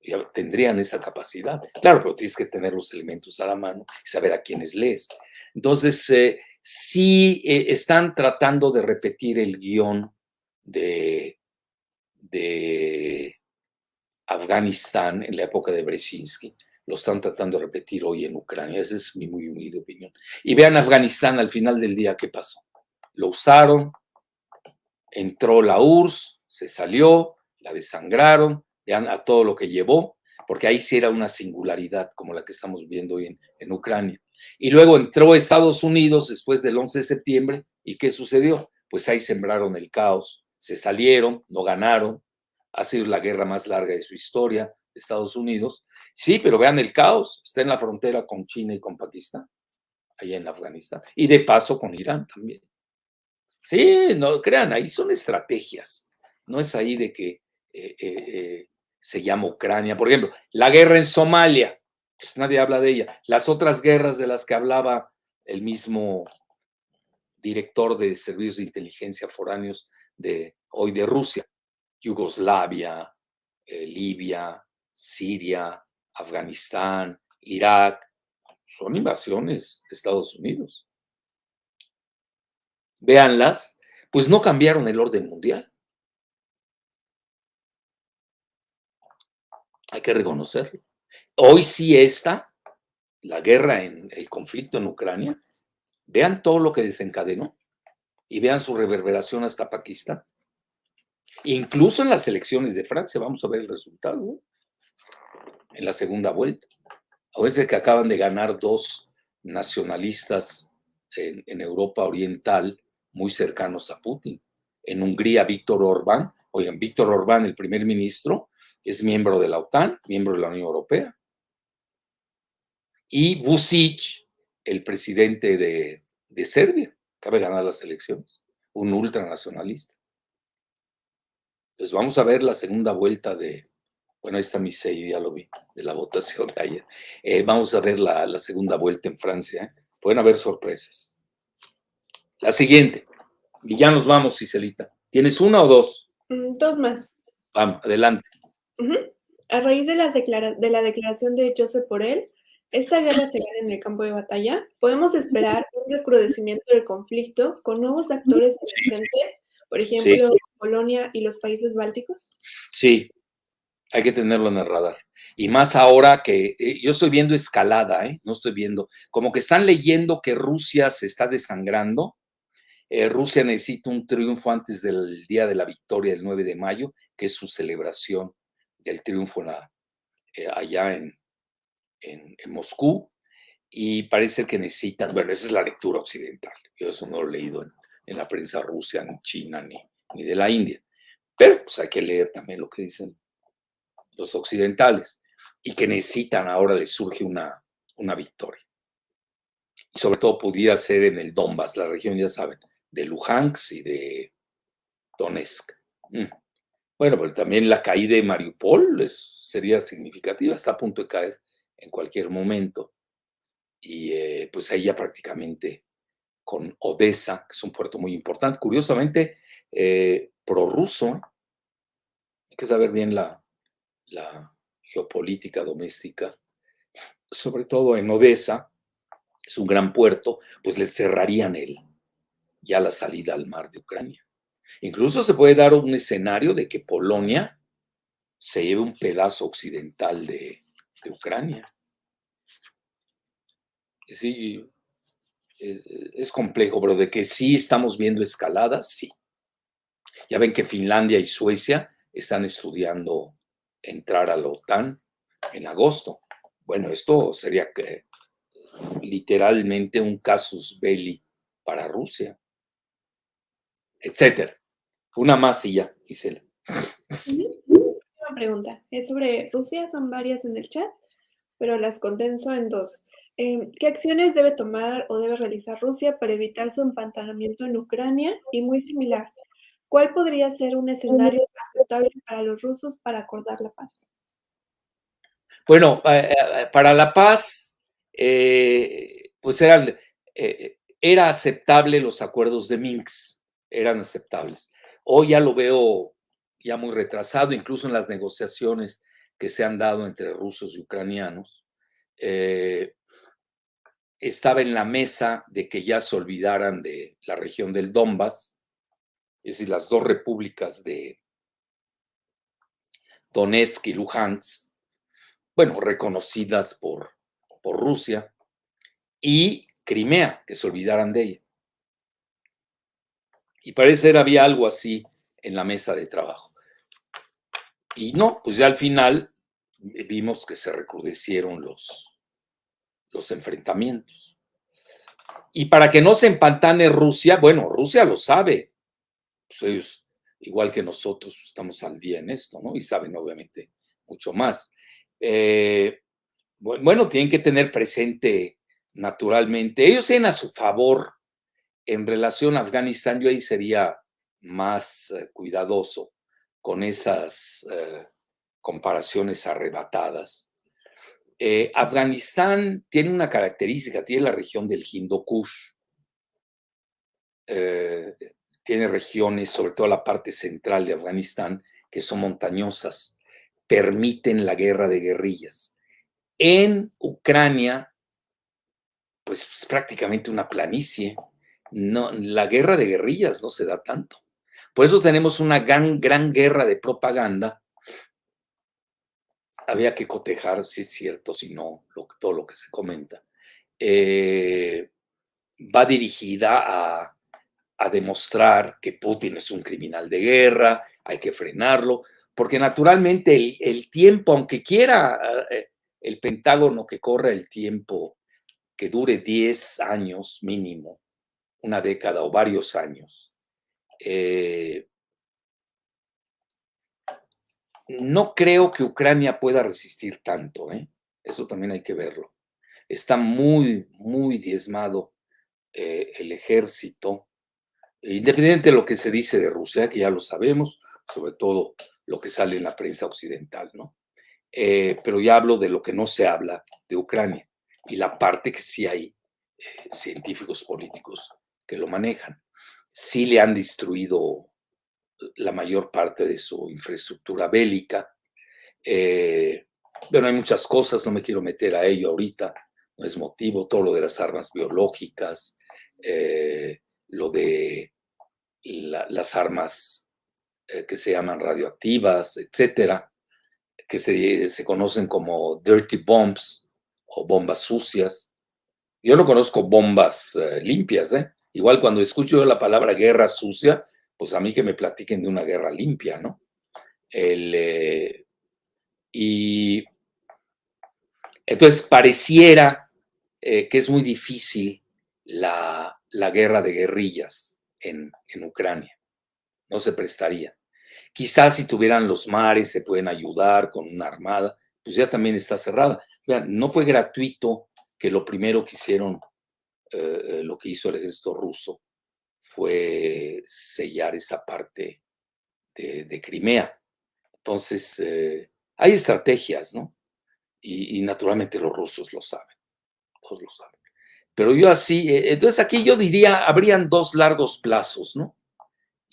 Ya tendrían esa capacidad. Claro, pero tienes que tener los elementos a la mano y saber a quiénes lees. Entonces, eh, sí eh, están tratando de repetir el guion de, de Afganistán en la época de Brzezinski lo están tratando de repetir hoy en Ucrania. Esa es mi muy humilde opinión. Y vean Afganistán al final del día qué pasó. Lo usaron, entró la URSS, se salió, la desangraron, vean a todo lo que llevó, porque ahí sí era una singularidad como la que estamos viendo hoy en, Ucrania. Y luego entró Estados Unidos después del 11 de septiembre, ¿y qué sucedió? Pues ahí sembraron el caos, se salieron, no ganaron, ha sido la guerra más larga de su historia, Estados Unidos, Sí, pero vean el caos. Está en la frontera con China y con Pakistán, allá en Afganistán. Y de paso con Irán también. Sí, no crean, ahí son estrategias. No es ahí de que eh, eh, eh, se llama Ucrania. Por ejemplo, la guerra en Somalia, pues nadie habla de ella. Las otras guerras de las que hablaba el mismo director de servicios de inteligencia foráneos de hoy de Rusia, Yugoslavia, Libia, Siria, Afganistán, Irak, son invasiones de Estados Unidos. Véanlas, pues no cambiaron el orden mundial. Hay que reconocerlo. Hoy sí está la guerra en el conflicto en Ucrania. Vean todo lo que desencadenó y vean su reverberación hasta Pakistán. Incluso en las elecciones de Francia, vamos a ver el resultado. en la segunda vuelta. A veces que acaban de ganar dos nacionalistas en, Europa Oriental muy cercanos a Putin. En Hungría, Víctor Orbán. Oigan, Víctor Orbán, el primer ministro, es miembro de la OTAN, miembro de la Unión Europea. Y Vucic, el presidente de, de Serbia, acaba de ganar las elecciones, un ultranacionalista. Entonces vamos a ver la segunda vuelta de, bueno, ahí está mi sello, ya lo vi, de la votación de ayer. Eh, vamos a ver la, segunda vuelta en Francia. ¿eh? Pueden haber sorpresas. La siguiente. Y ya nos vamos, Cicelita. ¿Tienes una o dos? Mm, dos más. Vamos, adelante. A raíz de, las de la declaración de Joseph Borrell, esta guerra se gana en el campo de batalla. ¿Podemos esperar un recrudecimiento del conflicto con nuevos actores en por ejemplo, Polonia y los países bálticos? Sí, hay que tenerlo en el radar. Y más ahora que eh, yo estoy viendo escalada, ¿eh? no estoy viendo, como que están leyendo que Rusia se está desangrando. Eh, Rusia necesita un triunfo antes del día de la victoria del 9 de mayo, que es su celebración del triunfo allá en, en, Moscú. Y parece que necesitan, bueno, esa es la lectura occidental. Yo eso no lo he leído en, en la prensa rusa, ni China, ni, ni de la India. Pero pues hay que leer también lo que dicen los occidentales, y que necesitan ahora les surge una, una victoria. Y sobre todo pudiera ser en el Donbass, la región, ya saben, de Luhansk y de Donetsk. Mm. Bueno, pero también la caída de Mariupol sería significativa, está a punto de caer en cualquier momento. Y eh, pues ahí ya prácticamente con Odessa, que es un puerto muy importante, curiosamente eh, prorruso. Hay que saber bien la, geopolítica doméstica, sobre todo en Odessa, es un gran puerto, pues le cerrarían el, ya la salida al mar de Ucrania. Incluso se puede dar un escenario de que Polonia se lleve un pedazo occidental de, Ucrania. Sí, es complejo, pero de que sí estamos viendo escaladas, sí. Ya ven que Finlandia y Suecia están estudiando entrar a la OTAN en agosto. Bueno, esto sería que literalmente un casus belli para Rusia, etcétera. Una más y ya, Gisela. Una pregunta. Es sobre Rusia, son varias en el chat, pero las condenso en dos. Em, ¿Qué acciones debe tomar o debe realizar Rusia para evitar su empantanamiento en Ucrania? Y muy similar, ¿cuál podría ser un escenario aceptable para los rusos para acordar la paz? Bueno, eh, eh, para la paz, eh, pues era, era aceptable los acuerdos de Minsk, eran aceptables. Hoy ya lo veo ya muy retrasado, incluso en las negociaciones que se han dado entre rusos y ucranianos. estaba en la mesa de que ya se olvidaran de la región del Donbass, es decir, las dos repúblicas de Donetsk y Luhansk, bueno, reconocidas por, por Rusia, y Crimea, que se olvidaran de ella. Y parece que había algo así en la mesa de trabajo. Y no, pues ya al final vimos que se recrudecieron los, los enfrentamientos. Y para que no se empantane Rusia, bueno, Rusia lo sabe. Pues ellos, igual que nosotros, estamos al día en esto, ¿no? Y saben obviamente mucho más. Eh, bueno, tienen que tener presente naturalmente, ellos tienen a su favor en relación a Afganistán, yo ahí sería más eh, cuidadoso con esas eh, comparaciones arrebatadas. Afganistán tiene una característica, tiene la región del Hindu Kush, tiene regiones, sobre todo la parte central de Afganistán, que son montañosas permiten la guerra de guerrillas. En Ucrania, pues es prácticamente una planicie. No, la guerra de guerrillas no se da tanto. Por eso tenemos una gran, gran guerra de propaganda. Había que cotejar si es cierto, si no, todo lo que se comenta. Eh, va dirigida a, a demostrar que Putin es un criminal de guerra, hay que frenarlo porque naturalmente el, tiempo, aunque quiera eh, el Pentágono que corra el tiempo que dure 10 años mínimo, una década o varios años, eh, no creo que Ucrania pueda resistir tanto, ¿eh? eso también hay que verlo. Está muy, muy diezmado el ejército, independiente de lo que se dice de Rusia, que ya lo sabemos, sobre todo lo que sale en la prensa occidental, ¿no? Eh, pero ya hablo de lo que no se habla de Ucrania y la parte que sí hay eh, científicos políticos que lo manejan. Sí le han destruido la mayor parte de su infraestructura bélica. Eh, bueno, hay muchas cosas, no me quiero meter a ello ahorita, no es motivo, todo lo de las armas biológicas, lo de las armas eh, que se llaman radioactivas, etcétera, que se, conocen como dirty bombs o bombas sucias. Yo no conozco bombas eh, limpias, ¿eh? Igual cuando escucho la palabra guerra sucia, pues a mí que me platiquen de una guerra limpia, ¿no? El, y entonces pareciera que es muy difícil la guerra de guerrillas en, Ucrania no se prestaría. Quizás si tuvieran los mares se pueden ayudar con una armada, pues ya también está cerrada. No fue gratuito que lo primero que hicieron, eh, lo que hizo el ejército ruso, fue sellar esa parte de, Crimea. Entonces, eh, hay estrategias, ¿no? Y, naturalmente los rusos lo saben, todos lo saben. Pero yo así, eh, entonces aquí yo diría, habrían dos largos plazos, ¿no?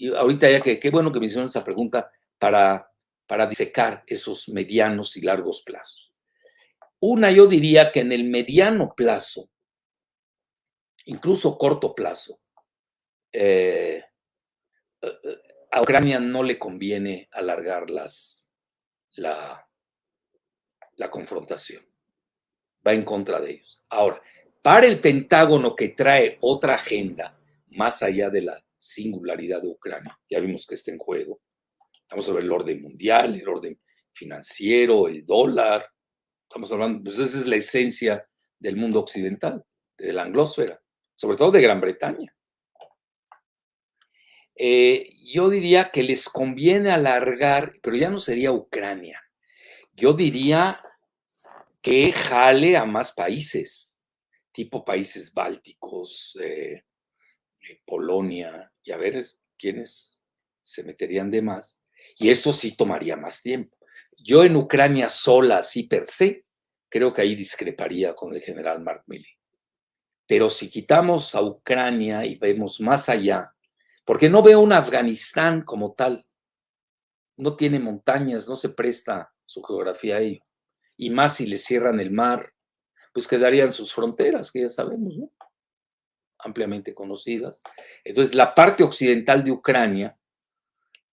y ahorita ya que qué bueno que me hicieron esa pregunta para, para disecar esos medianos y largos plazos. Una, yo diría que en el mediano plazo, incluso corto plazo, eh, a Ucrania no le conviene alargar las, la, la confrontación. Va en contra de ellos. Ahora, para el Pentágono que trae otra agenda más allá de la singularidad de Ucrania, ya vimos que está en juego. A ver el orden mundial, el orden financiero, el dólar. Estamos hablando, pues esa es la esencia del mundo occidental, de la anglósfera, sobre todo de Gran Bretaña. Eh, yo diría que les conviene alargar, pero ya no sería Ucrania. Yo diría que jale a más países, tipo países bálticos, eh, eh, Polonia, y a ver quiénes se meterían de más. Y esto sí tomaría más tiempo. Yo en Ucrania sola, así per se, creo que ahí discreparía con el general Mark Milley. Pero si quitamos a Ucrania y vemos más allá, porque no veo un Afganistán como tal, no tiene montañas, no se presta su geografía a ello. Y más si le cierran el mar, pues quedarían sus fronteras, que ya sabemos, ¿no? ampliamente conocidas. Entonces, la parte occidental de Ucrania,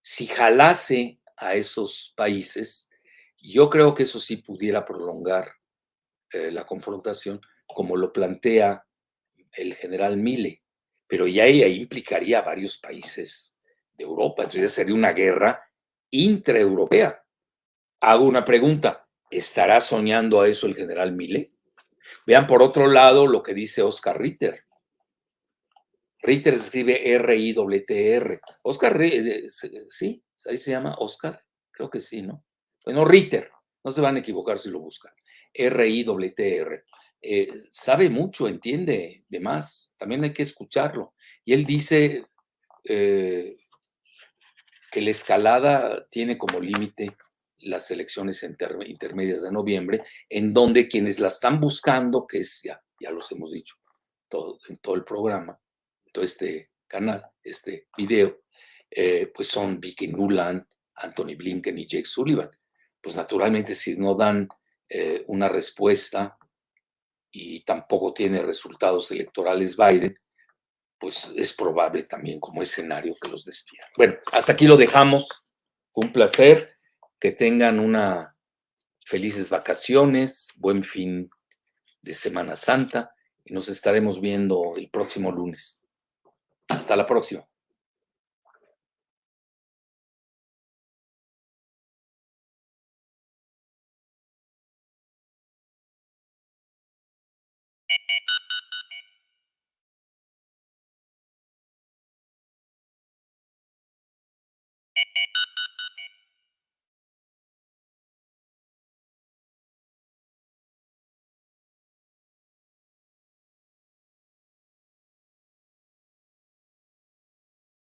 si jalase a esos países, yo creo que eso sí pudiera prolongar eh, la confrontación, como lo plantea el general Mille, pero ya ella implicaría a varios países de Europa, entonces sería una guerra intraeuropea. Hago una pregunta, ¿estará soñando a eso el general Mille? Vean por otro lado lo que dice Oscar Ritter. Ritter escribe R-I-T-R. Oscar, eh, ¿sí? Ahí se llama Oscar. Creo que sí, ¿no? Bueno, Ritter. No se van a equivocar si lo buscan. R-I-T-R. Eh, sabe mucho, entiende de más. También hay que escucharlo. Y él dice eh, que la escalada tiene como límite las elecciones intermedias de noviembre, en donde quienes la están buscando, que es ya, ya los hemos dicho todo, en todo el programa, todo este canal, este video, eh, pues son Vicky Nuland, Anthony Blinken y Jake Sullivan. Pues naturalmente si no dan eh, una respuesta y tampoco tiene resultados electorales Biden, pues es probable también como escenario que los despidan. Bueno, hasta aquí lo dejamos. Fue un placer. Que tengan una felices vacaciones, buen fin de Semana Santa y nos estaremos viendo el próximo lunes. Hasta la próxima.